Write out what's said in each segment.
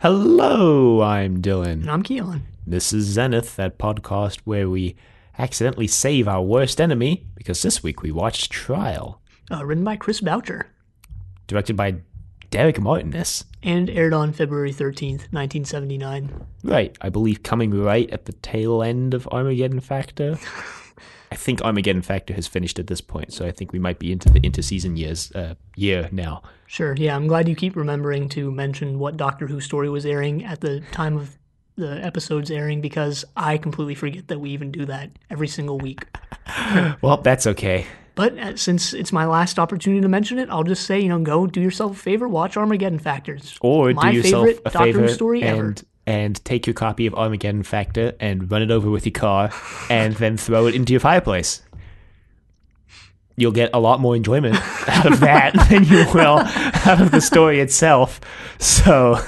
Hello, I'm Dylan. And I'm Keon. This is Zenith, that podcast where we accidentally save our worst enemy, because this week we watched Trial, Uh, written by Chris Boucher directed by Derek Martinus. and aired on February 13th, 1979. Right, I believe coming right at the tail end of Armageddon Factor. I think Armageddon Factor has finished at this point, so I think we might be into the interseason years uh, year now. Sure, yeah, I'm glad you keep remembering to mention what Doctor Who story was airing at the time of the episode's airing because I completely forget that we even do that every single week. Well, that's okay. But uh, since it's my last opportunity to mention it, I'll just say, you know, go do yourself a favor, watch Armageddon Factors. Or my do yourself favorite a Doctor favor Who story and ever. And take your copy of Armageddon Factor and run it over with your car, and then throw it into your fireplace. You'll get a lot more enjoyment out of that than you will out of the story itself. So,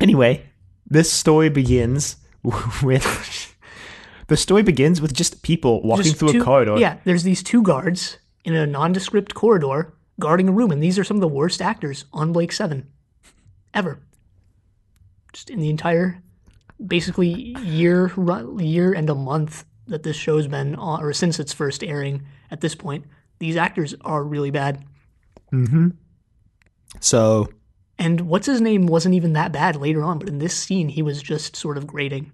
anyway, this story begins with the story begins with just people walking Just through two- a corridor. Yeah, there's these two guards in a nondescript corridor guarding a room, and these are some of the worst actors on Blake Seven ever. Just in the entire, basically year, year and a month that this show's been on, or since its first airing. At this point, these actors are really bad. Mm-hmm. So And what's his name wasn't even that bad later on, but in this scene, he was just sort of grating.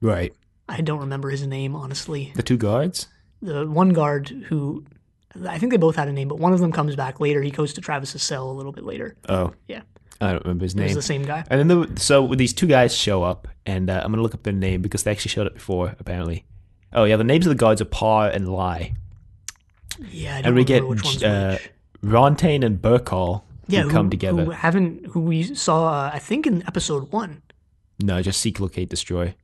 right, I don't remember his name honestly. the two guards. the one guard who I think they both had a name, but one of them comes back later. He goes to Travis's cell a little bit later. Oh, Yeah, I don't remember his it was name. the same guy. And then the, so these two guys show up, and uh, I'm gonna look up their name because they actually showed up before, apparently. Oh yeah, the names of the guards are Par and Lie, Yeah, and we get which one's uh. Rontane and Bercol who come together. Who haven't who we saw? Uh, I think in episode one. No, just seek, locate, destroy,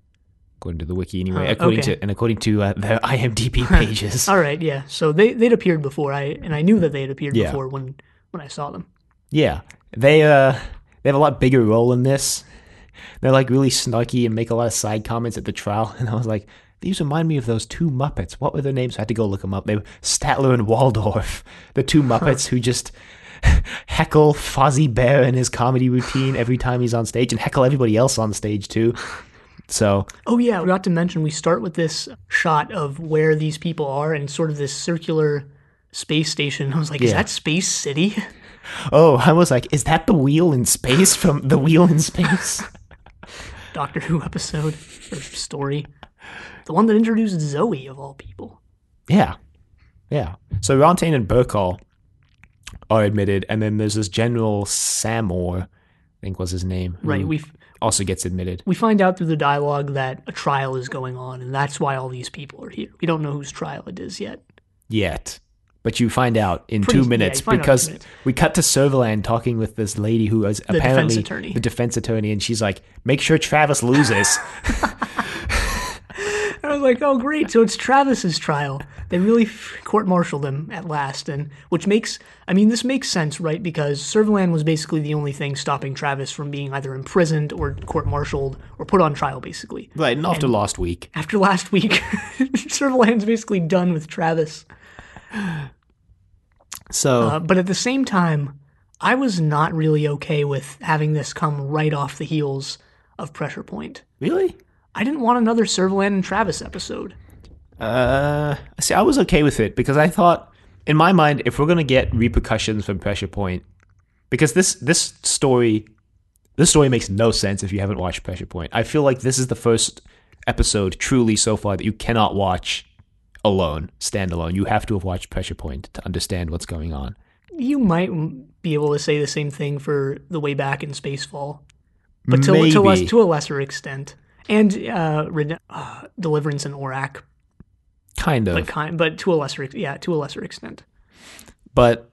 according to the wiki anyway. Uh, according okay. to and according to uh, their IMDb pages. All right, yeah. So they they'd appeared before. I and I knew that they had appeared Yeah. before when when I saw them. yeah, they uh they have a lot bigger role in this. They're like really snarky and make a lot of side comments at the trial, and I was like. These remind me of those two Muppets. What were their names? I had to go look them up. They were Statler and Waldorf, the two Muppets who just heckle Fozzie Bear in his comedy routine every time he's on stage, and heckle everybody else on stage too. So Oh yeah, I forgot to mention we start with this shot of where these people are and sort of this circular space station. I was like, is that Space City? Oh, I was like, is that the wheel in space from the wheel in space? Doctor Who episode or story. The one that introduced Zoe of all people. yeah. Yeah. So Rontane and Bercol are admitted, and then there's this General Samor, I think was his name, Right. We also gets admitted. we find out through the dialogue that a trial is going on, and that's why all these people are here. We don't know whose trial it is yet. Yet. But you find out in Pretty- two minutes two because minutes. we cut to Servalan talking with this lady who is defense apparently the defense attorney, and she's like, make sure Travis loses. I was like, oh great, so it's Travis's trial. They really court-martialed him at last, and which makes, I mean, this makes sense, right? Because Servalan was basically the only thing stopping Travis from being either imprisoned or court-martialed or put on trial, basically. right, and after last week. After last week, Servalan's basically done with Travis. So, Uh, but at the same time, I was not really okay with having this come right off the heels of Pressure Point. really? I didn't want another Servalan and Travis episode. Uh, see, I was okay with it because I thought, in my mind, if we're gonna get repercussions from Pressure Point, because this this story, this story makes no sense if you haven't watched Pressure Point. I feel like this is the first episode truly so far that you cannot watch alone, standalone. You have to have watched Pressure Point to understand what's going on. You might be able to say the same thing for the way back in Spacefall, but to to, less, to a lesser extent, and uh, Red- uh, Deliverance and Orac, Kind of, but kind, but to a lesser, yeah, to a lesser extent. but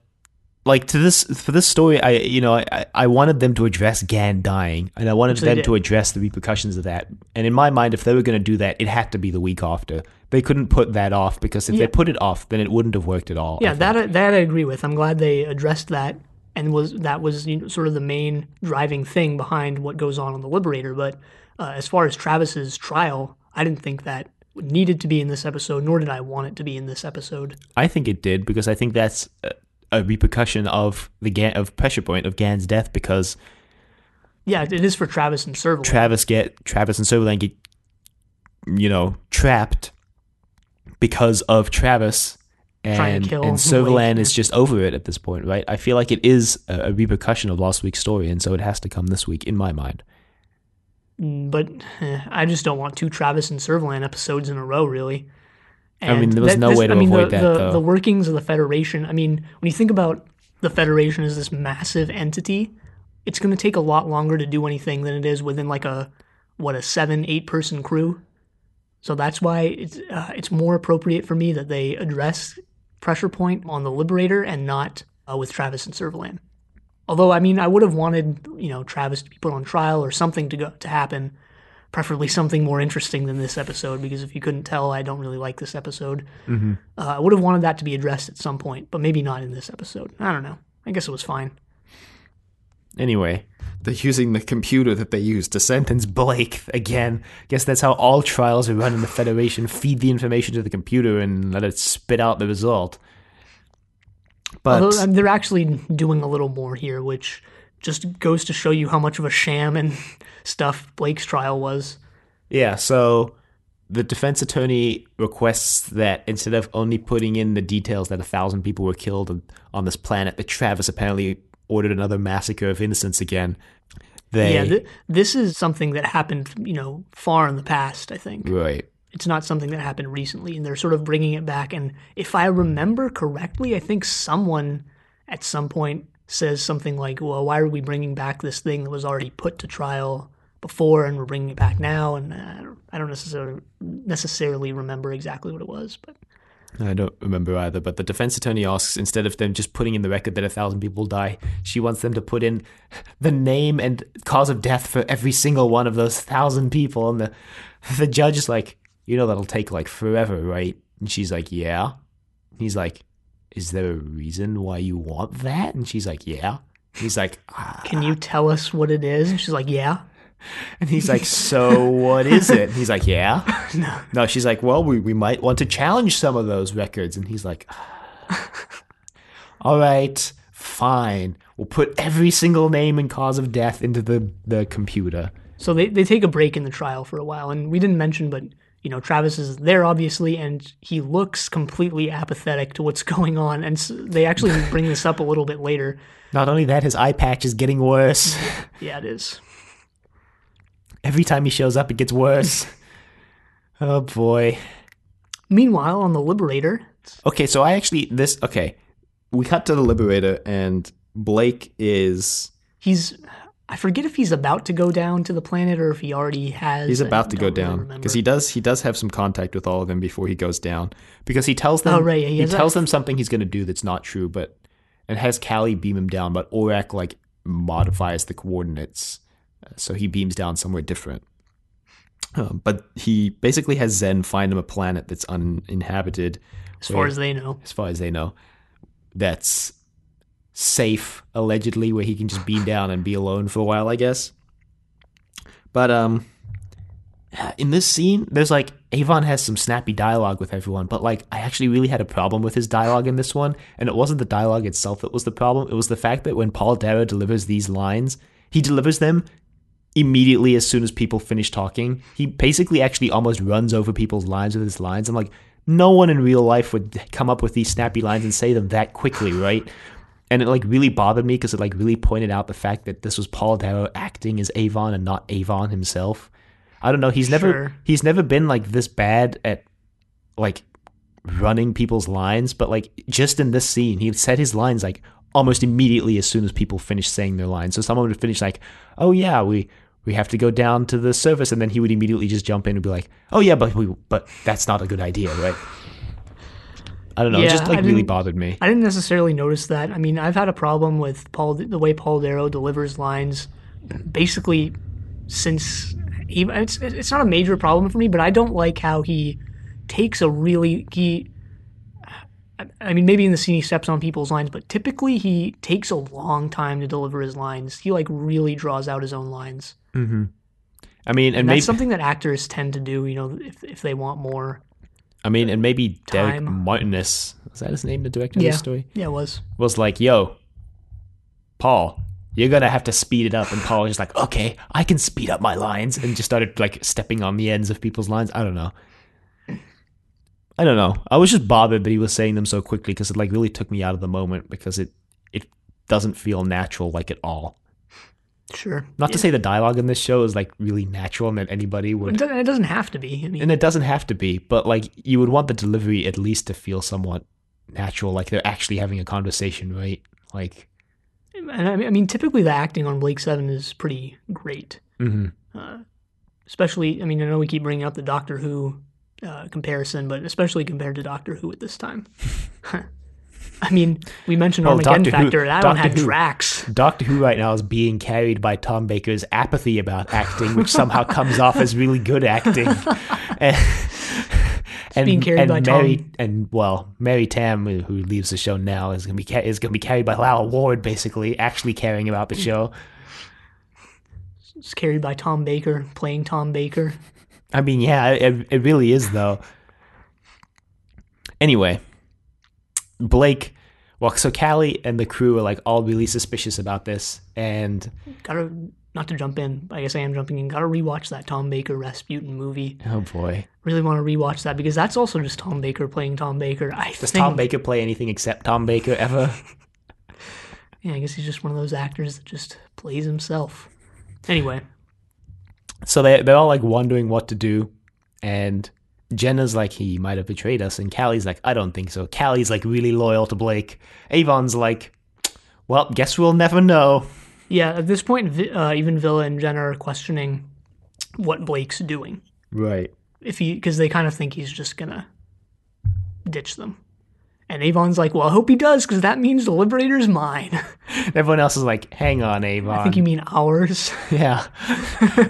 like to this for this story i you know i i wanted them to address gan dying and i wanted Which them to address the repercussions of that and in my mind if they were going to do that it had to be the week after they couldn't put that off because if Yeah. they put it off then it wouldn't have worked at all Yeah, that I- that I agree with. I'm glad they addressed that and was that was you know, sort of the main driving thing behind what goes on on the Liberator. But uh, as far as Travis's trial, I didn't think that needed to be in this episode, nor did I want it to be in this episode. i think it did because i think that's a, repercussion of the gan of pressure point of gan's death because Yeah, it is for Travis and Servalan. Travis get Travis and Servalan get you know trapped because of Travis and to kill and Servalan is just over it at this point, right? I feel like it is a, a repercussion of last week's story, and so it has to come this week in my mind. but eh, I just don't want two Travis and Servalan episodes in a row, really. I mean, And there was no way to I mean, avoid the, that, the, though. The workings of the Federation. I mean, when you think about the Federation as this massive entity, it's going to take a lot longer to do anything than it is within like a what a seven eight person crew. So that's why it's uh, it's more appropriate for me that they address pressure point on the Liberator and not uh, with Travis and Servalan. Although I mean, I would have wanted you know Travis to be put on trial or something to go to happen, preferably something more interesting than this episode. Because if you couldn't tell, I don't really like this episode. Uh, I would have wanted that to be addressed at some point, but maybe not in this episode. I don't know. I guess it was fine. Anyway, they're using the computer that they used to sentence Blake again. Guess that's how all trials are run in the Federation. Feed the information to the computer and let it spit out the result. But Although um, they're actually doing a little more here, which just goes to show you how much of a sham and stuff Blake's trial was. Yeah, so the defense attorney requests that instead of only putting in the details that a thousand people were killed on- this planet, that Travis apparently ordered another massacre of innocents again. They Yeah, th- this is something that happened, you know, far in the past. I think right. it's not something that happened recently, and they're sort of bringing it back. And if I remember correctly, I think someone at some point says something like, "Well, why are we bringing back this thing that was already put to trial before, and we're bringing it back now?" And uh, I don't, I don't necessarily necessarily remember exactly what it was, but I don't remember either, but the defense attorney asks instead of them just putting in the record that a thousand people die, she wants them to put in the name and cause of death for every single one of those thousand people. And the the judge is like, you know, that'll take like forever, right? And she's like, yeah. He's like, is there a reason why you want that? And she's like, yeah. He's like, ah. can you tell us what it is? And she's like, "Yeah." And he's like, So what is it? And he's like, Yeah. No. No, she's like, Well, we, we might want to challenge some of those records. And he's like, All right, fine. We'll put every single name and cause of death into the, the computer. So they, they take a break in the trial for a while, and we didn't mention, but you know Travis is there obviously, and he looks completely apathetic to what's going on, and s they actually bring this up a little bit later. Not only that, his eye patch is getting worse. Yeah, it is. Every time he shows up, it gets worse. Oh boy. Meanwhile, on the Liberator, Okay, so I actually this okay. We cut to the Liberator and Blake is he's I forget if he's about to go down to the planet or if he already has. He's I about to go don't really down because he does he does have some contact with all of them before he goes down because he tells them Oh, right, yeah, he he, has that- tells them something he's going to do that's not true but and has Cally beam him down but Orac like modifies the coordinates so he beams down somewhere different. Um, but he basically has Zen find him a planet that's uninhabited as far as they know. as far as they know that's safe allegedly where he can just beam down and be alone for a while i guess. But um in this scene there's like avon has some snappy dialogue with everyone but like i actually really had a problem with his dialogue in this one and it wasn't the dialogue itself that was the problem. It was the fact that when paul Darrow delivers these lines he delivers them immediately as soon as people finish talking. He basically actually almost runs over people's lines with his lines. I'm like, no one in real life would come up with these snappy lines and say them that quickly, right? And it like really bothered me because it like really pointed out the fact that this was Paul Darrow acting as Avon and not Avon himself. I don't know. He's never Sure. he's never been like this bad at like running people's lines, but like just in this scene, he said his lines like almost immediately as soon as people finished saying their lines. So someone would finish like, "Oh yeah, we we have to go down to the surface," and then he would immediately just jump in and be like, "Oh yeah, but we but that's not a good idea, right?" I don't know. it Yeah, just like I really bothered me. I didn't necessarily notice that. I mean, I've had a problem with Paul, the way Paul Darrow delivers lines, basically since even it's it's not a major problem for me, but I don't like how he takes a really he. I mean, maybe in the scene he steps on people's lines, but typically he takes a long time to deliver his lines. He like really draws out his own lines. Mm-hmm. I mean, and, And maybe that's something that actors tend to do, you know, if if they want more. I mean, and maybe Derek Time. Martinus is that his name, the director of Yeah, this story, yeah, it was. was like, "Yo, Paul, you're gonna have to speed it up. And Paul was just like, okay, I can speed up my lines, and just started like stepping on the ends of people's lines. I don't know. I don't know. I was just bothered that he was saying them so quickly because it like really took me out of the moment because it it doesn't feel natural like at all. Sure. Not to say the dialogue in this show is like really natural and that anybody It would, doesn't, it doesn't have to be. I mean, and it doesn't have to be, but like you would want the delivery at least to feel somewhat natural, like they're actually having a conversation, right? Like, and I mean, I mean, typically the acting on Blake Seven is pretty great. mhm. Especially, I mean, I know we keep bringing up the Doctor Who uh, comparison, but especially compared to Doctor Who at this time. I mean, we mentioned Well, Armageddon Doctor Who- Factor. That one Doctor had Who- Drax. Doctor Who right now is being carried by Tom Baker's apathy about acting, which somehow comes off as really good acting. and, and, being carried and by Mary Tamm. and well, Mary Tamm, who who leaves the show now, is gonna be is gonna be carried by Lalla Ward, basically actually caring about the show. It's carried by Tom Baker, playing Tom Baker. I mean, yeah, it, it really is though. Anyway, Blake, well, so Cally and the crew are like all really suspicious about this, and Gotta not to jump in. I guess I am jumping in. Gotta rewatch that Tom Baker Rasputin movie. oh boy, Really want to rewatch that because that's also just Tom Baker playing Tom Baker. I does think. Tom Baker play anything except Tom Baker ever? yeah, I guess he's just one of those actors that just plays himself. Anyway, So they they're all like wondering what to do, and Jenna's like he might have betrayed us, and Cally's like I don't think so. Cally's like really loyal to Blake. Avon's like, well, guess we'll never know. yeah. At this point, uh, even Vila and Jenna are questioning what Blake's doing. Right. If he, because they kind of think he's just gonna ditch them. And Avon's like, "Well, I hope he does, because that means the Liberator's mine." Everyone else is like, hang on, Avon. I think you mean ours. Yeah.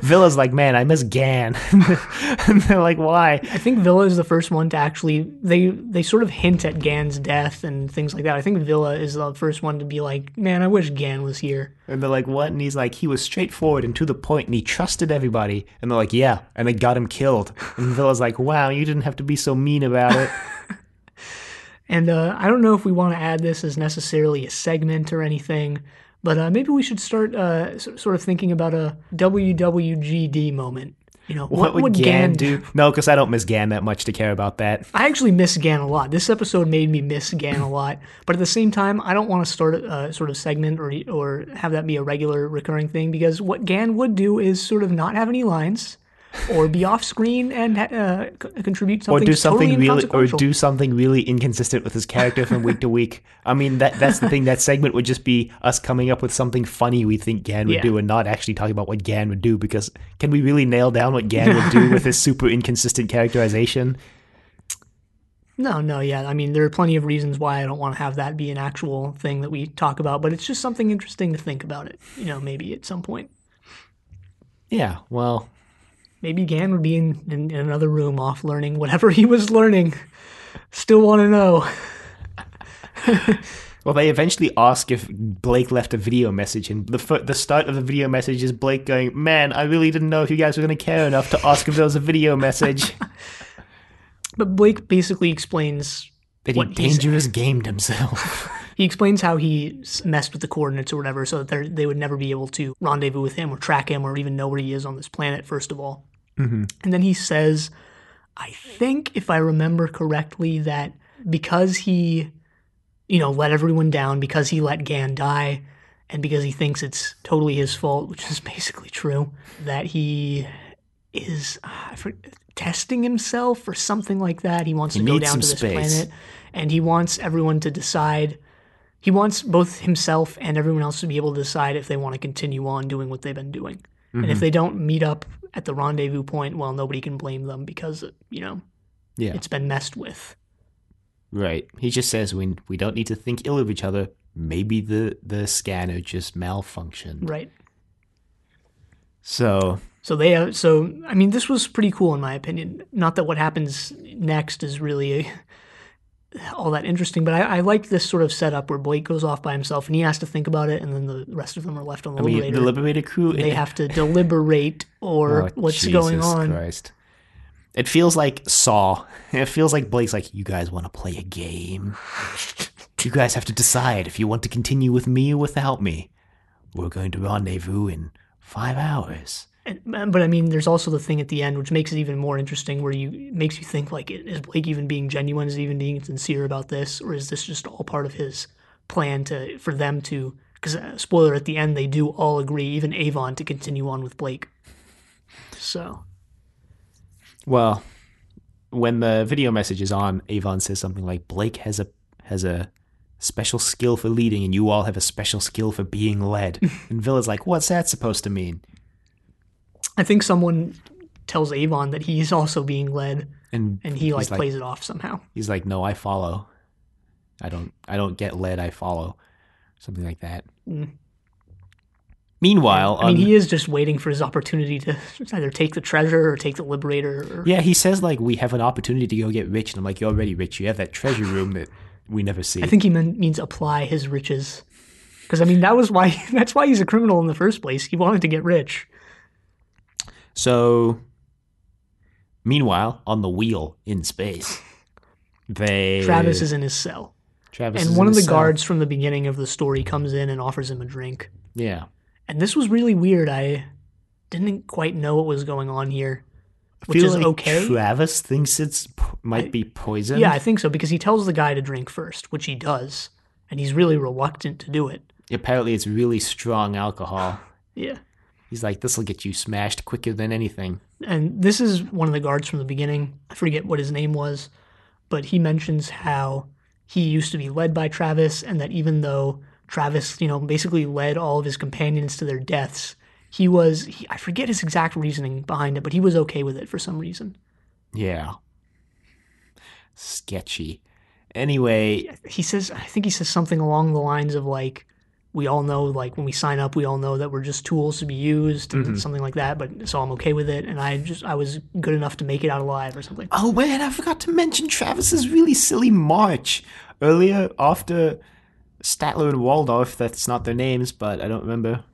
Vila's like, man, I miss Gan. and they're like, why? I think Vila is the first one to actually they they sort of hint at Gan's death and things like that. I think Vila is the first one to be like, "Man, I wish Gan was here." And they're like, what? And he's like, he was straightforward and to the point and he trusted everybody. And they're like, yeah. And they got him killed. And Vila's like, wow, you didn't have to be so mean about it. And uh, I don't know if we want to add this as necessarily a segment or anything, but uh, maybe we should start uh, sort of thinking about a WWGD moment. You know, What, would Gan, do? No, because I don't miss Gan that much to care about that. I actually miss Gan a lot. This episode made me miss Gan a lot, but at the same time, I don't want to start a sort of segment or or have that be a regular recurring thing because what Gan would do is sort of not have any lines, or be off screen and uh, contribute Or something do something totally really, or do something really inconsistent with his character from week to week. I mean, that that's the thing. That segment would just be us coming up with something funny we think Gan would Yeah. do, and not actually talking about what Gan would do. Because can we really nail down what Gan would do with his super inconsistent characterization? No, no, yeah. I mean, there are plenty of reasons why I don't want to have that be an actual thing that we talk about, but it's just something interesting to think about it. You know, maybe at some point. Yeah. Well, Maybe Gan would be in, in, in another room off learning whatever he was learning. Still want to know. Well, they eventually ask if Blake left a video message, and the the start of the video message is Blake going, "Man, I really didn't know if you guys were going to care enough to ask if there was a video message." But Blake basically explains that he dangerous gamed himself. he explains how he messed with the coordinates or whatever, so that they're- would never be able to rendezvous with him or track him or even know where he is on this planet. First of all, and then he says, "I think if I remember correctly, that because he, you know, let everyone down, because he let Gan die." And because he thinks it's totally his fault, which is basically true, that he is uh, testing himself or something like that. He wants to go down to this space. planet and he wants everyone to decide. He wants both himself and everyone else to be able to decide if they want to continue on doing what they've been doing. And Mm-hmm. if they don't meet up at the rendezvous point, well, nobody can blame them because, you know, yeah, it's been messed with. right. He just says we we don't need to think ill of each other. Maybe the the scanner just malfunctioned. Right. So So they, uh, so I mean, this was pretty cool in my opinion. Not that what happens next is really all that interesting, but I, I like this sort of setup where Blake goes off by himself and he has to think about it, and then the rest of them are left on the I mean, the Liberator crew. they have to deliberate or Oh, what's Jesus going on. Christ. It feels like Saw. It feels like Blake's like, you guys want to play a game? You guys have to decide if you want to continue with me or without me. we're going to rendezvous in five hours. And, but I mean, there's also the thing at the end, which makes it even more interesting, where you makes you think like, is Blake even being genuine? Is he even being sincere about this, or is this just all part of his plan to for them to? Because uh, spoiler, at the end, they do all agree, even Avon, to continue on with Blake. So Well, when the video message is on, Avon says something like Blake has a has a special skill for leading and you all have a special skill for being led. and Vila's like, "What's that supposed to mean?" I think someone tells Avon that he's also being led, And and he like, like, plays it off somehow. he's like, "No, I follow. I don't I don't get led, I follow." Something like that. Meanwhile, Mm. I mean, on- he is just waiting for his opportunity to either take the treasure or take the liberator. Or, Yeah, he says like we have an opportunity to go get rich, and I'm like, you're already rich. You have that treasure room that we never see. I think he meant, means apply his riches. Because I mean, that was why that's why he's a criminal in the first place. He wanted to get rich. So, meanwhile, on the wheel in space, they Travis is in his cell, Travis and one of the cell. guards from the beginning of the story comes in and offers him a drink. Yeah, And this was really weird. I didn't quite know what was going on here, I which is like okay. Travis thinks it's might be poison. Yeah, I think so because he tells the guy to drink first, which he does, and he's really reluctant to do it. apparently it's really strong alcohol. Yeah. He's like, this will get you smashed quicker than anything. and this is one of the guards from the beginning. I forget what his name was, but he mentions how he used to be led by Travis, and that even though Travis, you know, basically led all of his companions to their deaths, he was, he, I forget his exact reasoning behind it, but he was okay with it for some reason. Yeah, sketchy. Anyway, He says, I think he says something along the lines of like, we all know, like when we sign up, we all know that we're just tools to be used, and mm-hmm. something like that. But so I'm okay with it, and I just I was good enough to make it out alive, or something. Oh man, I forgot to mention Travis's really silly march earlier after Statler and Waldorf. That's not their names, but I don't remember.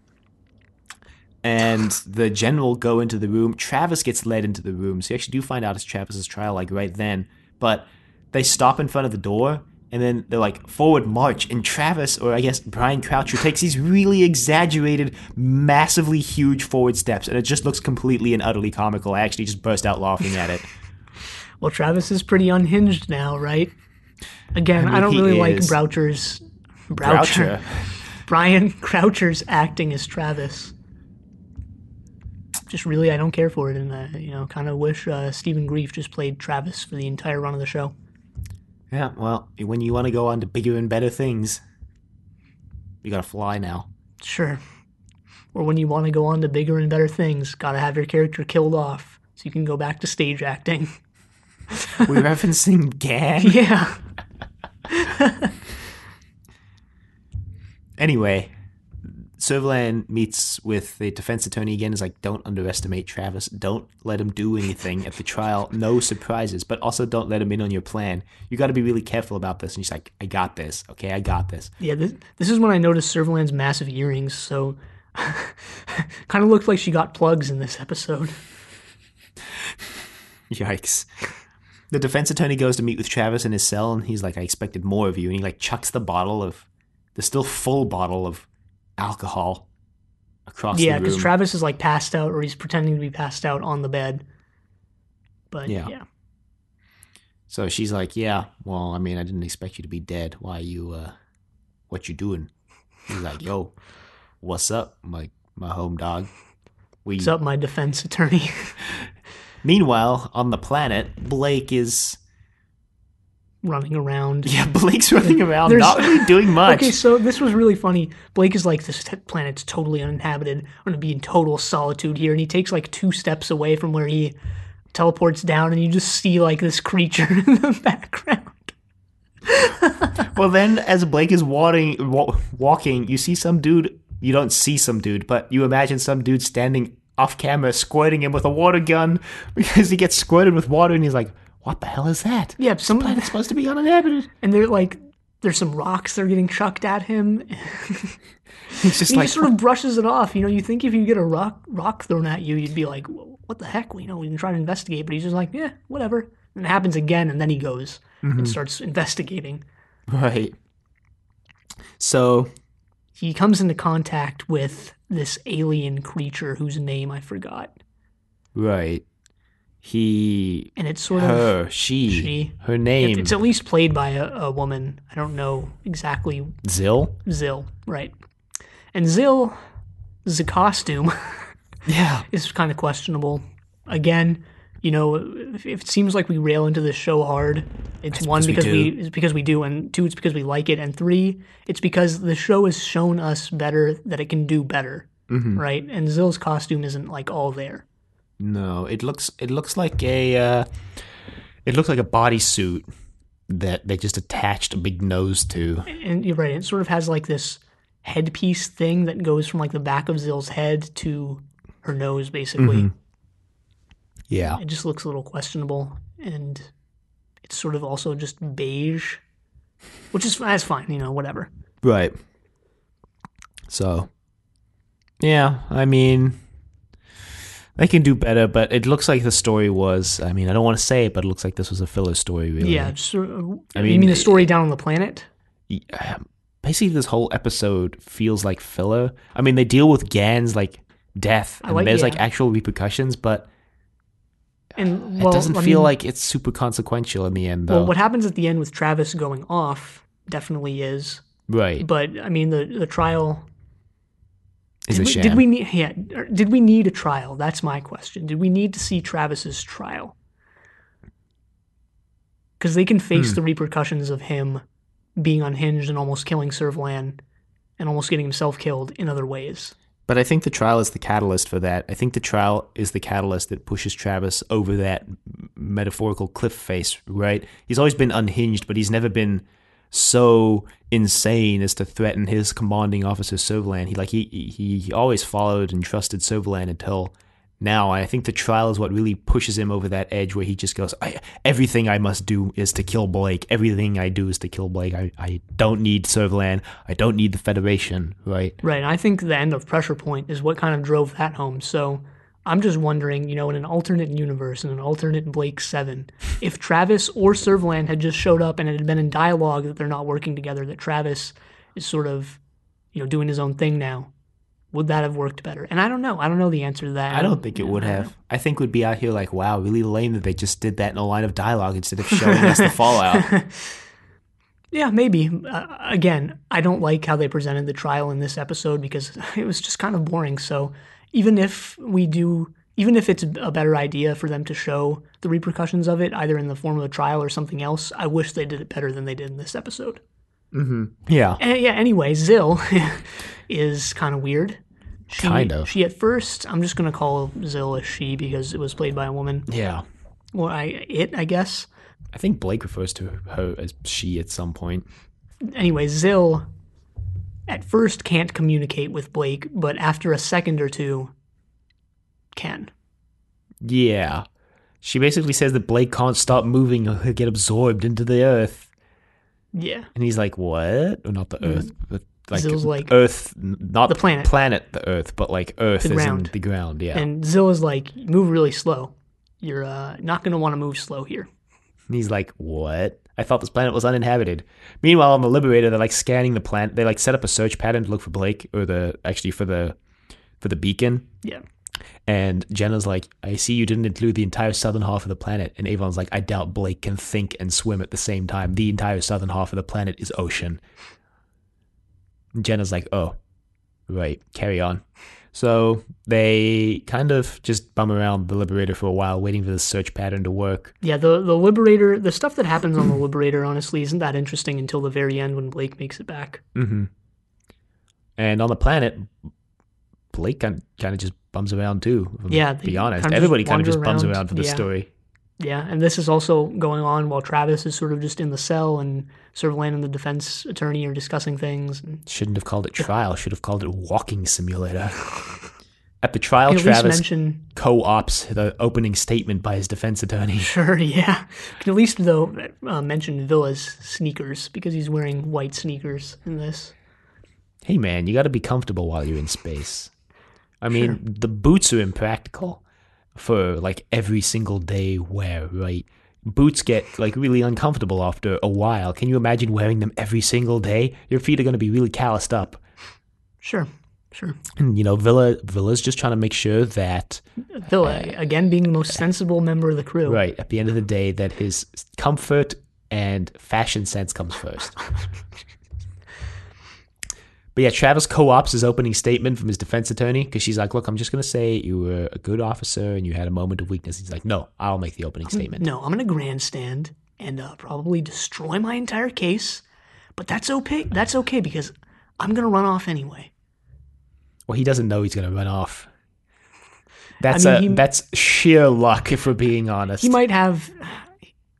And the general go into the room. Travis gets led into the room, so you actually do find out it's Travis's trial, like right then. But they stop in front of the door, and then they're like forward march. And Travis, or I guess Brian Croucher, takes these really exaggerated, massively huge forward steps, and it just looks completely and utterly comical. I actually just burst out laughing at it. Well, Travis is pretty unhinged now, right? Again, I, mean, don't really like. Broucher's Croucher. Brian Croucher's acting as Travis. Just really, I don't care for it, and I, you know, kind of wish uh, Stephen Greif just played Travis for the entire run of the show. Yeah, well, when you want to go on to bigger and better things, you gotta fly now. Sure. Or when you want to go on to bigger and better things, gotta have your character killed off so you can go back to stage acting. We're referencing Gan. yeah. Anyway, Servalan meets with the defense attorney again. Is like, don't underestimate Travis. Don't let him do anything at the trial. No surprises, but also don't let him in on your plan. You got to be really careful about this. And she's like, I got this. Okay, I got this. Yeah, this, this is when I noticed Servalan's massive earrings, so kind of looked like she got plugs in this episode. Yikes. The defense attorney goes to meet with Travis in his cell, and he's like, I expected more of you. And he like chucks the bottle of, the still full bottle of alcohol across yeah, because. Travis is like passed out, or he's pretending to be passed out on the bed. But Yeah. yeah, So she's like, "Yeah, well, I mean, I didn't expect you to be dead. Why you, uh, what you doing?" He's like, "Yo, what's up, my my home dog?" We. what's up, my defense attorney? Meanwhile, on the planet, Blake is running around. yeah, Blake's running around, There's- not really doing much. Okay, so this was really funny. Blake is like, this planet's totally uninhabited. I'm going to be in total solitude here. And he takes like two steps away from where he teleports down, and you just see like this creature in the background. Well, then, as Blake is walking, wa- walking, you see some dude. You don't see some dude, but you imagine some dude standing off camera, squirting him with a water gun because he gets squirted with water, and he's like, "What the hell is that?" Yeah, some planet's supposed to be uninhabited. and they're like, there's some rocks that are getting chucked at him. He's just he like, just sort of brushes it off. You know, you think if you get a rock rock thrown at you, you'd be like, what the heck? You know, we can try to investigate. But he's just like, yeah, whatever. And it happens again, and then he goes and mm-hmm. starts investigating. Right. So he comes into contact with this alien creature whose name I forgot. Right. He, And it's sort of her, she, she. her name, it's at least played by a, a woman. I don't know exactly Zil. Zil, right? And Zil, the costume Yeah. is kind of questionable. Again, you know, if if it seems like we rail into this show hard. It's one because we it's because we do, and two, it's because we like it, and three, it's because the show has shown us better that it can do better, Mm-hmm. right? And Zil's costume isn't like all there. No, it looks it looks like a uh, it looks like a bodysuit that they just attached a big nose to. And you're right, it sort of has like this headpiece thing that goes from like the back of Zil's head to her nose, basically. Mm-hmm. Yeah. It just looks a little questionable, and it's sort of also just beige, which is that's fine, you know, whatever. Right. So, yeah, I mean, they can do better, but it looks like the story was. I mean, I don't want to say it, but it looks like this was a filler story, really. Yeah, just, of- I you mean, mean the story down on the planet? Yeah, um, Basically, this whole episode feels like filler. I mean, they deal with Gan's like death, and like- there's like actual repercussions, but And it doesn't I feel mean, like it's super consequential in the end, though. well, what happens at the end with Travis going off definitely is. right? But I mean, the the trial. Is Did a we, sham. did we need? Yeah, did we need a trial? That's my question. Did we need to see Travis's trial? Because they can face Hmm. the repercussions of him being unhinged and almost killing Servalan, and almost getting himself killed in other ways. But I think the trial is the catalyst for that. I think the trial is the catalyst that pushes Travis over that metaphorical cliff face, right? He's always been unhinged, but he's never been so insane as to threaten his commanding officer Servalan. He like he he, he always followed and trusted Servalan until now. I think the trial is what really pushes him over that edge where he just goes, I, everything I must do is to kill Blake. Everything I do is to kill Blake. I, I don't need Servalan. I don't need the Federation, right? Right. I think the end of Pressure Point is what kind of drove that home. So I'm just wondering, you know, in an alternate universe, in an alternate Blake 7, if Travis or Servalan had just showed up and it had been in dialogue that they're not working together, that Travis is sort of, you know, doing his own thing now, would that have worked better? And I don't know. I don't know the answer to that. I don't think it would have. I think we'd be out here like, wow, really lame that they just did that in a line of dialogue instead of showing us the fallout. Yeah, maybe. Uh, again, I don't like how they presented the trial in this episode because it was just kind of boring. So even if we do, even if it's a better idea for them to show the repercussions of it, either in the form of a trial or something else, I wish they did it better than they did in this episode. Mm-hmm. Yeah. And yeah, anyway, Zil is kind of weird. She, Kind of. She at first, I'm just gonna call Zil a she because it was played by a woman. Yeah. Or I, it, I guess. I think Blake refers to her as she at some point. anyway, Zil at first can't communicate with Blake, but after a second or two, can. Yeah. She basically says that Blake can't stop moving or he'll get absorbed into the earth. Yeah. And he's like, what? Or not the earth, but like, Zil's like, earth, not the planet. planet, the earth, but like earth The is ground. in the ground. Yeah. And Zil is like, move really slow. You're uh, not going to want to move slow here. And he's like, "What? I thought this planet was uninhabited." Meanwhile, on the Liberator, they're like scanning the planet. They like set up a search pattern to look for Blake, or the actually for the for the beacon. Yeah. And Jenna's like, "I see you didn't include the entire southern half of the planet." And Avon's like, "I doubt Blake can think and swim at the same time. The entire southern half of the planet is ocean." And Jenna's like, "Oh, right. Carry on." So they kind of just bum around the Liberator for a while, waiting for the search pattern to work. Yeah, the, the Liberator, the stuff that happens on the Liberator, honestly, isn't that interesting until the very end when Blake makes it back. Mm-hmm. And on the planet, Blake kind kind of just bums around too. Yeah, to be honest, everybody kind of just bums around, around for the yeah. story. Yeah, and this is also going on while Travis is sort of just in the cell and Servalan and the defense attorney are discussing things. Shouldn't have called it trial. Should have called it walking simulator. At the trial, Travis mention co-ops the opening statement by his defense attorney. Sure, yeah. Can at least though uh, mention Vila's sneakers because he's wearing white sneakers in this. Hey man, you got to be comfortable while you're in space. I mean, the boots are impractical for like every single day wear, right? Boots get like really uncomfortable after a while. Can you imagine wearing them every single day? Your feet are going to be really calloused up. Sure, sure. And, you know, Vila Vila's just trying to make sure that Vila, again, being the most sensible member of the crew. right at the end of the day that his comfort and fashion sense comes first. But yeah, Travis co-ops his opening statement from his defense attorney because she's like, "Look, I'm just gonna say you were a good officer and you had a moment of weakness." He's like, "No, I'll make the opening statement." No, I'm going to grandstand and uh, probably destroy my entire case, but that's okay. That's okay because I'm going to run off anyway. Well, he doesn't know he's gonna run off. That's mean, a he- that's sheer luck, if we're being honest. He might have.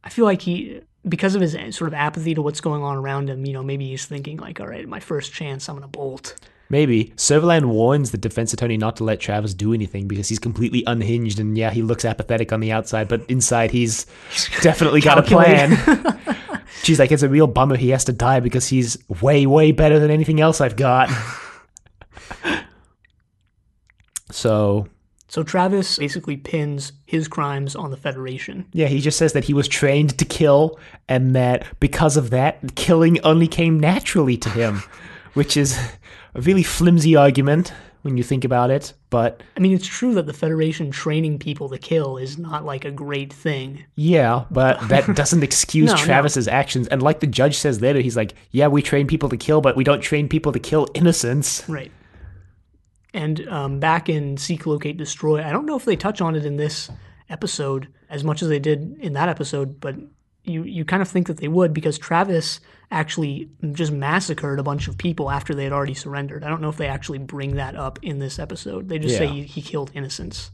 I feel like he, because of his uh, sort of apathy to what's going on around him, you know, maybe he's thinking like, all right, my first chance, I'm going to bolt. Maybe Servalan warns the defense attorney not to let Travis do anything because he's completely unhinged and yeah, he looks apathetic on the outside, but inside he's definitely got a plan. She's like, it's a real bummer he has to die because he's way, way better than anything else I've got. so So Travis basically pins his crimes on the Federation. yeah, he just says that he was trained to kill and that because of that, killing only came naturally to him, which is a really flimsy argument when you think about it, but I mean, it's true that the Federation training people to kill is not like a great thing. Yeah, but that doesn't excuse No, no. Travis's actions. And like the judge says later, he's like, "Yeah, we train people to kill, but we don't train people to kill innocents." Right. And um, back in Seek, Locate, Destroy, I don't know if they touch on it in this episode as much as they did in that episode, but you, you kind of think that they would because Travis actually just massacred a bunch of people after they had already surrendered. I don't know if they actually bring that up in this episode. They just say he, he killed innocents.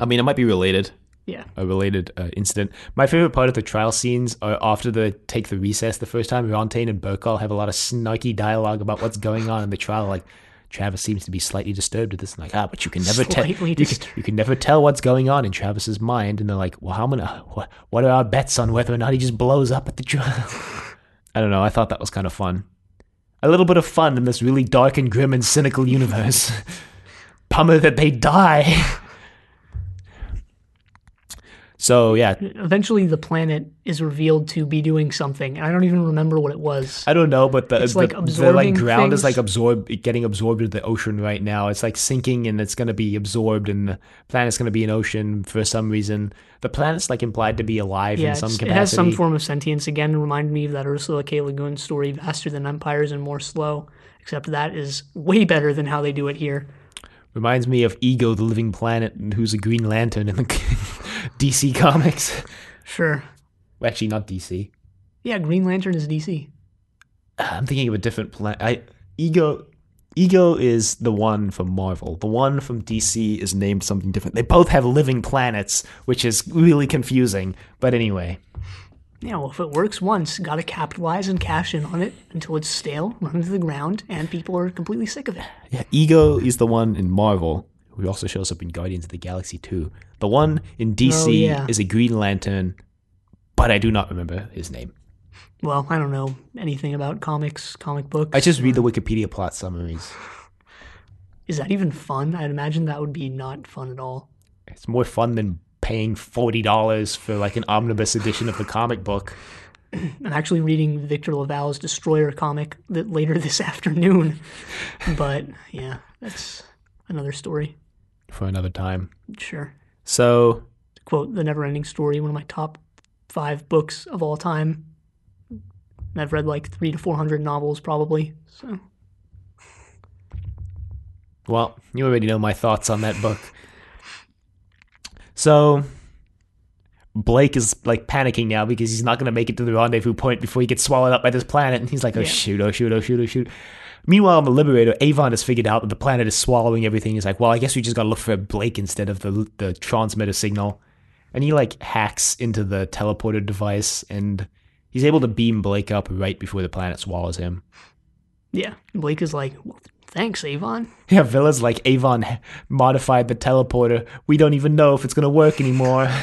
I mean, it might be related, Yeah. a related uh, incident. My favorite part of the trial scenes are after the take the recess the first time. Rontane and Bercol have a lot of snarky dialogue about what's going on in the trial, like. Travis seems to be slightly disturbed at this. And like, ah, but you can never tell. You can, you can never tell what's going on in Travis's mind. And they're like, well, how many? What, what are our bets on whether or not he just blows up at the trial? I don't know. I thought that was kind of fun. A little bit of fun in this really dark and grim and cynical universe. Bummer that they die. so yeah, Eventually, the planet is revealed to be doing something, and I don't even remember what it was. I don't know, but the It's the, like the like absorbing ground is like absorbed, getting absorbed into the ocean right now. It's like sinking, and it's going to be absorbed, and the planet's going to be an ocean for some reason. The planet's like implied to be alive Yeah, in some capacity. it has some form of sentience. Again, to remind me of that Ursula K. Le Guin story, Vaster Than Empires and More Slow, except that is way better than how they do it here. Reminds me of Ego, the living planet, who's a Green Lantern in the DC comics. Sure. Actually, not DC. Yeah, Green Lantern is DC. Uh, I'm thinking of a different planet. I Ego. Ego is the one from Marvel. The one from DC is named something different. They both have living planets, which is really confusing. But anyway, Yeah, well, if it works once, gotta capitalize and cash in on it until it's stale, run into the ground, and people are completely sick of it. yeah, Ego is the one in Marvel, who also shows up in Guardians of the Galaxy 2. The one in DC Oh, yeah. is a Green Lantern, but I do not remember his name. Well, I don't know anything about comics, comic books. I just read the Wikipedia plot summaries. Is that even fun? I'd imagine that would be not fun at all. It's more fun than paying forty dollars for like an omnibus edition of the comic book. I'm actually reading Victor LaValle's Destroyer comic that later this afternoon. But yeah, that's another story. for another time. Sure. So To quote The Neverending Story, one of my top five books of all time. And I've read like three to four hundred novels probably. So Well, you already know my thoughts on that book. So, Blake is like panicking now because he's not going to make it to the rendezvous point before he gets swallowed up by this planet. And he's like, oh, Yeah. shoot, oh, shoot, oh, shoot, oh, shoot. Meanwhile, on the Liberator, Avon has figured out that the planet is swallowing everything. He's like, well, I guess we just got to look for Blake instead of the, the transmitter signal. And he like hacks into the teleporter device and he's able to beam Blake up right before the planet swallows him. yeah. Blake is like, well, thanks, Avon. Yeah, Vila's like Avon modified the teleporter. We don't even know if it's gonna work anymore.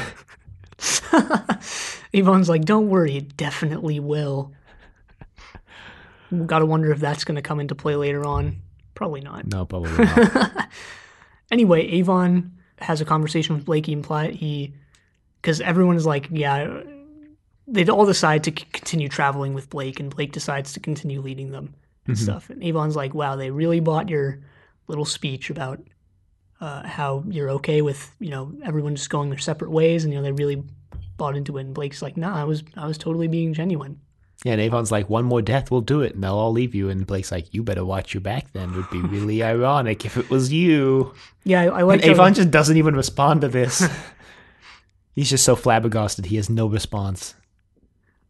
Avon's like, don't worry, it definitely will. Gotta wonder if that's gonna come into play later on. Probably not. no, probably not. Anyway, Avon has a conversation with Blake. He imply he, because everyone is like, yeah, they all decide to c- continue traveling with Blake, and Blake decides to continue leading them. and stuff. And Avon's like, wow, they really bought your little speech about uh, how you're okay with you know everyone just going their separate ways, and you know they really bought into it. And Blake's like, nah, I was I was totally being genuine. Yeah, and Avon's like, one more death will do it, and they'll all leave you. And Blake's like, you better watch your back then. It would be really ironic if it was you. Yeah, I, I like And Avon just doesn't even respond to this. He's just so flabbergasted, he has no response.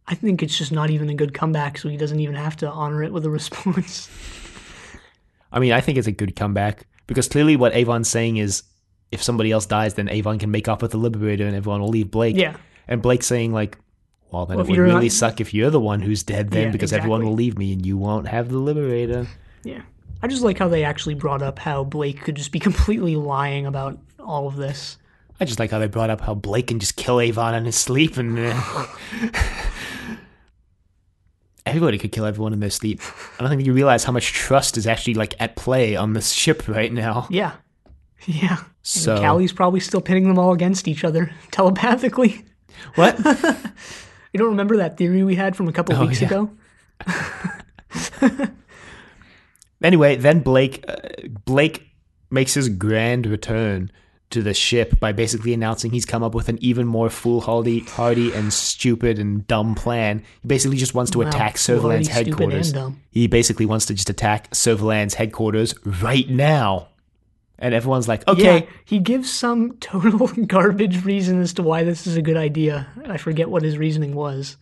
I think it's just not even a good comeback, so he doesn't even have to honor it with a response. I mean, I think it's a good comeback because clearly what Avon's saying is if somebody else dies, then Avon can make up with the Liberator and everyone will leave Blake. yeah, And Blake's saying, like, well, then Well, it would really not- suck if you're the one who's dead then Yeah, because everyone will leave me and you won't have the Liberator. yeah. I just like how they actually brought up how Blake could just be completely lying about all of this. I just like how they brought up how Blake can just kill Avon in his sleep and. Uh, Everybody could kill everyone in their sleep. I don't think you realize how much trust is actually like at play on this ship right now. Yeah, yeah. So And Cally's probably still pitting them all against each other telepathically. what? You don't remember that theory we had from a couple Oh, weeks yeah. ago? Anyway, then Blake uh, Blake makes his grand return to the ship by basically announcing he's come up with an even more foolhardy hardy and stupid and dumb plan. He basically just wants to Wow, attack Servalan's headquarters. He basically wants to just attack Servalan's headquarters right now. And everyone's like, okay, Yeah, he gives some total garbage reason as to why this is a good idea. I forget what his reasoning was.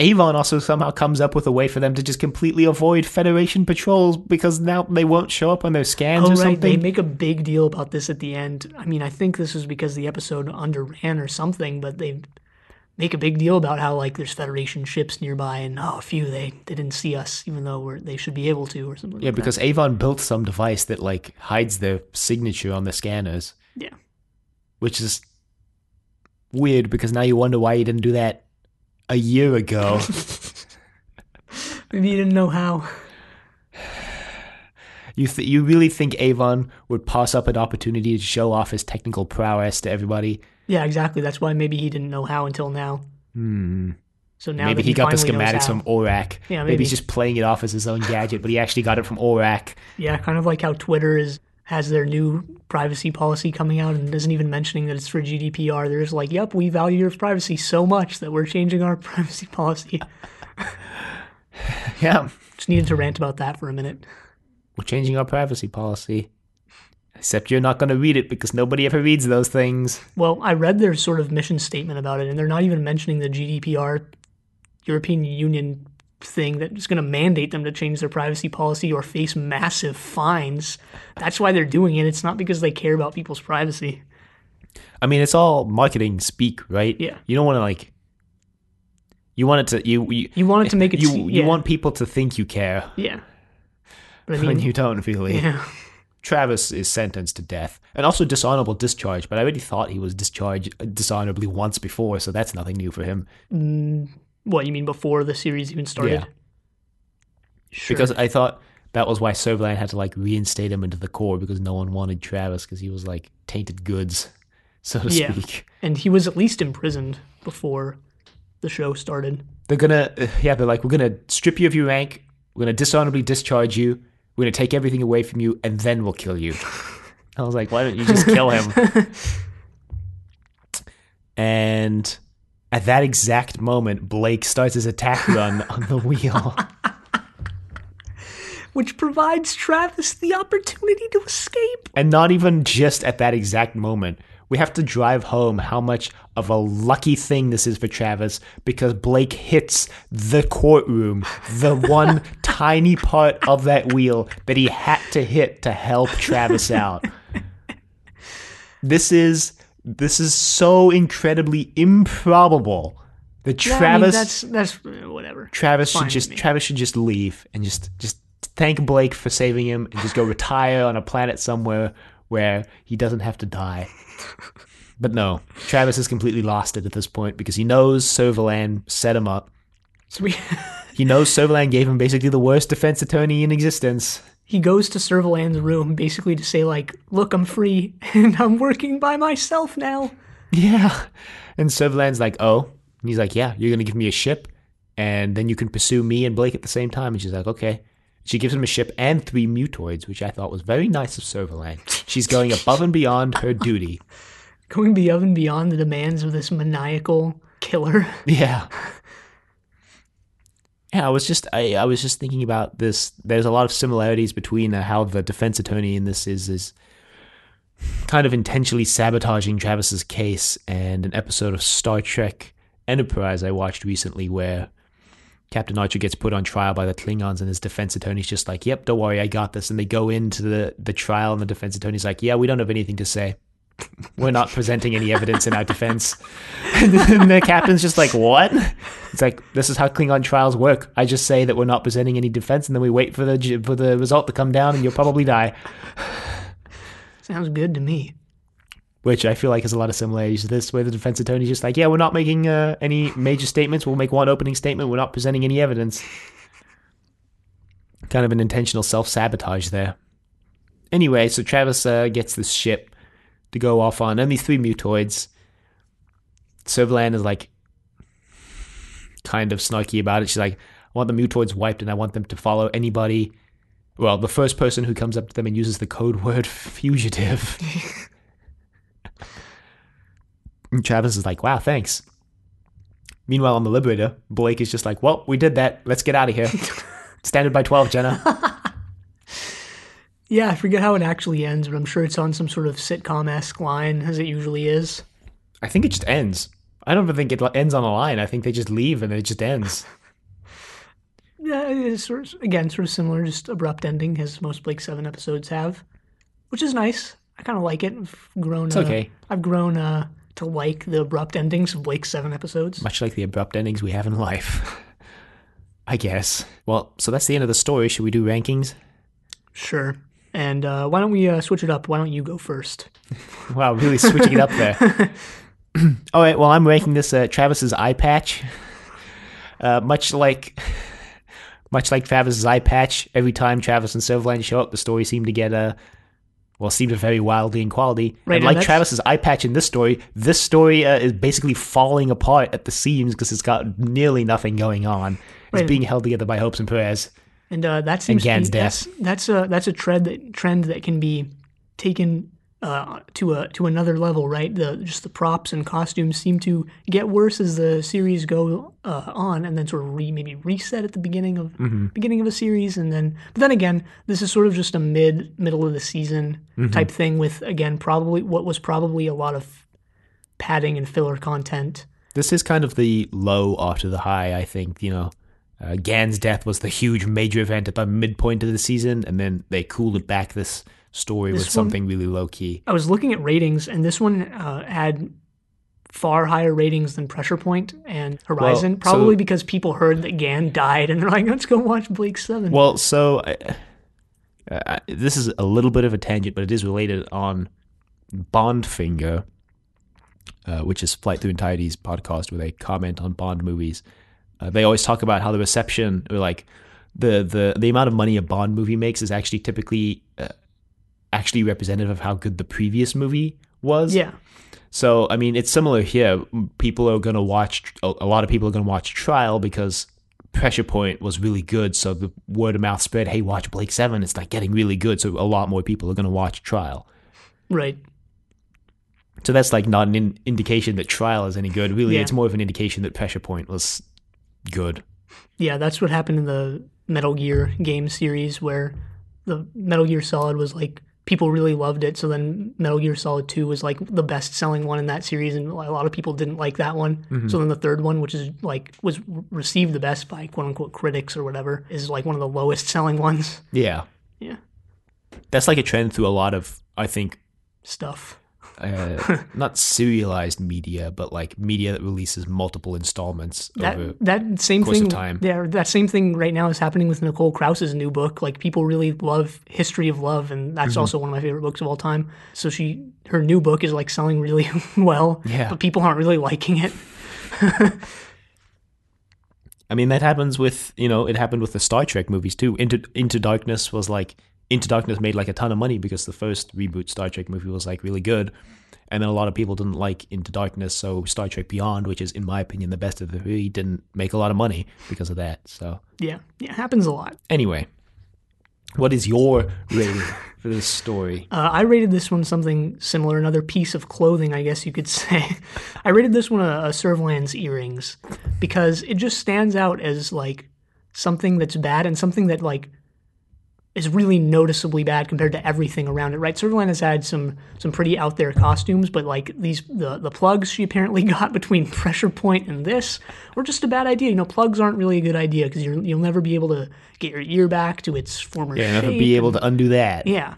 Avon also somehow comes up with a way for them to just completely avoid Federation patrols because now they won't show up on their scans Oh, or right. something. They make a big deal about this at the end. I mean, I think this was because the episode underran or something, but they make a big deal about how, like, there's Federation ships nearby, and oh, phew, they, they didn't see us, even though we're, they should be able to, or something yeah, like because Avon built some device that like hides their signature on the scanners. Yeah. which is weird because now you wonder why he didn't do that a year ago. Maybe you didn't know how. you th- you really think Avon would pass up an opportunity to show off his technical prowess to everybody? Yeah, exactly. That's why maybe he didn't know how until now. Hmm. So now maybe that he got the schematics from ORAC. Yeah, maybe. maybe. he's just playing it off as his own gadget, but he actually got it from ORAC. Yeah, kind of like how Twitter is has their new privacy policy coming out and isn't even mentioning that it's for GDPR. They're just like, "Yep, we value your privacy so much that we're changing our privacy policy." Yeah, Just needed to rant about that for a minute. we're changing our privacy policy. Except you're not going to read it because nobody ever reads those things. Well, I read their sort of mission statement about it, and they're not even mentioning the GDPR, European Union thing that is going to mandate them to change their privacy policy or face massive fines. That's why they're doing it. It's not because they care about people's privacy. I mean, it's all marketing speak, right? Yeah. You don't want to like. You want it to you you You want it to make it you se- you want people to think you care Yeah. But I when you don't really. yeah. Travis is sentenced to death and also dishonorable discharge, but I already thought he was discharged dishonorably once before, so that's nothing new for him. What you mean before the series even started? Yeah. Sure. Because I thought that was why Servalan had to like reinstate him into the corps because no one wanted Travis because he was like tainted goods, so to Yeah. speak. and he was at least imprisoned before the show started. They're gonna, uh, yeah, they're like, we're gonna strip you of your rank, we're gonna dishonorably discharge you, we're gonna take everything away from you, and then we'll kill you. I was like, why don't you just kill him? and at that exact moment, Blake starts his attack run on the wheel. Which provides Travis the opportunity to escape. And not even just at that exact moment. We have to drive home how much of a lucky thing this is for Travis because Blake hits the courtroom, the one tiny part of that wheel that he had to hit to help Travis out. This is this is so incredibly improbable that Yeah, I mean, Travis that's that's uh, whatever. Travis fine should just. Travis should just leave and just just thank Blake for saving him and just go retire on a planet somewhere where he doesn't have to die. But no, Travis has completely lost it at this point because he knows Servalan set him up. So we, He knows Servalan gave him basically the worst defense attorney in existence. he goes to Servalan's room basically to say like, "Look, I'm free and I'm working by myself now." Yeah. And Servalan's like, oh. And he's like, yeah, you're going to give me a ship and then you can pursue me and Blake at the same time. And she's like, okay. She gives him a ship and three mutoids, which I thought was very nice of Servalan. She's going above and beyond her duty. Going above and beyond the demands of this maniacal killer. Yeah. Yeah, I was just I, I was just thinking about this. There's a lot of similarities between uh, how the defense attorney in this is is kind of intentionally sabotaging Travis's case and an episode of Star Trek Enterprise I watched recently where Captain Archer gets put on trial by the Klingons and his defense attorney's just like, "Yep, don't worry, I got this." And they go into the the trial and the defense attorney's like, "Yeah, we don't have anything to say." We're not presenting any evidence in our defense. And the captain's just like, What? It's like, This is how Klingon trials work. I just say that we're not presenting any defense, and then we wait for the for the result to come down, and you'll probably die. Sounds good to me. Which I feel like has a lot of similarities to this, where the defense attorney's just like, Yeah, we're not making uh, any major statements. We'll make one opening statement. We're not presenting any evidence. Kind of an intentional self sabotage there. Anyway, so Travis uh, gets this ship to go off on, and these three mutoids. Servalan is like kind of snarky about it. She's like, I want the mutoids wiped and I want them to follow anybody. Well, the first person who comes up to them and uses the code word fugitive. and Travis is like, wow, thanks. Meanwhile, on the Liberator, Blake is just like, well, we did that. Let's get out of here. Standard by 12, Jenna. Yeah, I forget how it actually ends, but I'm sure it's on some sort of sitcom esque line, as it usually is. I think it just ends. I don't even think it ends on a line. I think they just leave and it just ends. Yeah, it's sort of, again sort of similar, just abrupt ending, as most Blake Seven episodes have, which is nice. I kind of like it. I've grown. It's okay. I've grown uh, to like the abrupt endings of Blake Seven episodes. much like the abrupt endings we have in life. I guess. Well, so that's the end of the story. Should we do rankings? Sure. And uh, why don't we uh, switch it up? Why don't you go first? Wow, really switching it up there. All right, well, I'm ranking this uh, Travis's eye patch. Uh, much like, much like Travis's eye patch, every time Travis and Servalan show up, the story seemed to get a, well, seemed to vary wildly in quality. Right, and and like that's- Travis's eye patch in this story, this story uh, is basically falling apart at the seams because it's got nearly nothing going on. It's Right. being held together by hopes and prayers. And uh, that seems to Gan's be, that's that's a that's a trend that trend that can be taken uh, to a to another level, right? The just the props and costumes seem to get worse as the series go uh, on, and then sort of re, maybe reset at the beginning of beginning of a series, and then but then again, this is sort of just a mid middle of the season type thing with again probably what was probably a lot of padding and filler content. This is kind of the low after the high, I think. You know, uh, Gan's death was the huge major event at the midpoint of the season, and then they cooled it back this story with one- something really low key. I was looking at ratings, and this one uh, had far higher ratings than Pressure Point and Horizon, Well, probably so- because people heard that Gan died, and they're like, "Let's go watch Blake 7. Well, so uh, uh, this is a little bit of a tangent, but it is related on Bondfinger, uh, which is Flight Through Entirety's podcast where they comment on Bond movies. Uh, they always talk about how the reception, or like the the the amount of money a Bond movie makes, is actually typically actually representative of how good the previous movie was. yeah, So, I mean, it's similar here. People are going to watch, a lot of people are going to watch Trial because Pressure Point was really good. So the word of mouth spread, hey, watch Blake 7. It's like getting really good. So a lot more people are going to watch Trial. right. So that's like not an in- indication that Trial is any good. Really, Yeah. it's more of an indication that Pressure Point was good. Yeah, that's what happened in the Metal Gear game series, where the Metal Gear Solid was like people really loved it. So then Metal Gear Solid Two was like the best selling one in that series, and a lot of people didn't like that one. Mm-hmm. So then the third one, which is like was received the best by quote unquote critics or whatever, is like one of the lowest selling ones. Yeah. Yeah. That's like a trend through a lot of, I think, Stuff. Uh, not serialized media, but like media that releases multiple installments That over. that same thing. time. Yeah, that same thing right now is happening with Nicole Krauss's new book. Like people really love History of Love, and that's Mm-hmm. also one of my favorite books of all time. So she, her new book is like selling really well. Yeah. but people aren't really liking it. I mean, that happens with you know, it happened with the Star Trek movies too. Into Into Darkness was like Into Darkness made like a ton of money because the first reboot Star Trek movie was like really good, and then a lot of people didn't like Into Darkness, so Star Trek Beyond, which is in my opinion the best of the three, didn't make a lot of money because of that. So Yeah, yeah, it happens a lot. anyway, What is your rating for this story? Uh, I rated this one something similar, another piece of clothing, I guess you could say. I rated this one a, a Servalan's earrings because it just stands out as like something that's bad and something that like is really noticeably bad compared to everything around it, right? Servalan has had some some pretty out there costumes, but like these the the plugs she apparently got between Pressure Point and this were just a bad idea. You know, plugs aren't really a good idea because you'll never be able to get your ear back to its former shape. Yeah, shape. never be able to undo that. yeah,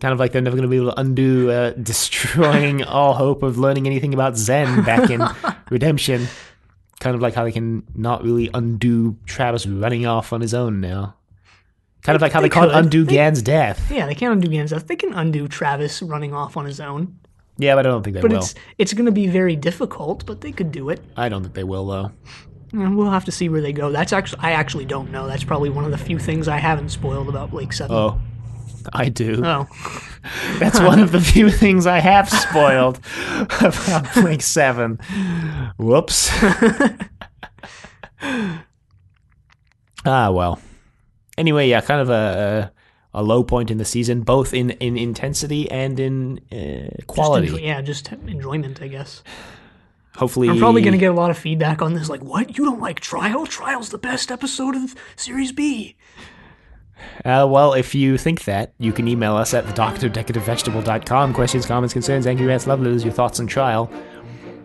Kind of like they're never going to be able to undo uh, destroying all hope of learning anything about Zen back in Redemption. Kind of like how they can not really undo Travis running off on his own now. Kind of like how they, they can't could. undo They- Gan's death. yeah, they can't undo Gan's death. They can undo Travis running off on his own, Yeah, but I don't think they but will. it's it's going to be very difficult. But they could do it. I don't think they will, though. And we'll have to see where they go. That's actually I actually don't know. That's probably one of the few things I haven't spoiled about Blake Seven. Oh, I do. Oh. That's one of the few things I have spoiled about Blink 7. Whoops. ah, well. Anyway, yeah, kind of a, a, low point in the season, both in, in intensity and in uh, Just quality. enjoy- yeah, just enjoyment, I guess. Hopefully, I'm probably going to get a lot of feedback on this. Like, what? You don't like Trial? Trial's the best episode of Series B. Uh, well, if you think that, you can email us at thedoctordecadentvegetable.com. Questions, comments, concerns, angry rants, love letters, your thoughts on trial.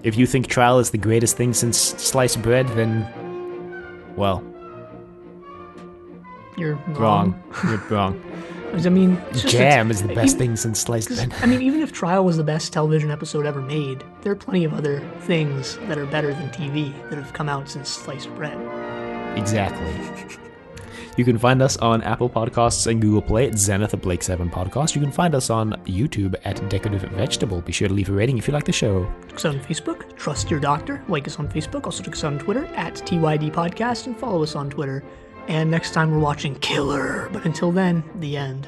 If you think trial is the greatest thing since sliced bread, then, well, You're wrong. You're wrong. I mean, it's just Jam is the best even- thing since sliced bread. I mean, even if Trial was the best television episode ever made, there are plenty of other things that are better than TV that have come out since sliced bread. Exactly. You can find us on Apple Podcasts and Google Play at Zenith, a Blake 7 podcast. You can find us on YouTube at Decorative Vegetable. Be sure to leave a rating if you like the show. Check us on Facebook, Trust Your Doctor. Like us on Facebook. Also check us on Twitter at TYD Podcast and follow us on Twitter. And next time we're watching Killer. But until then, the end.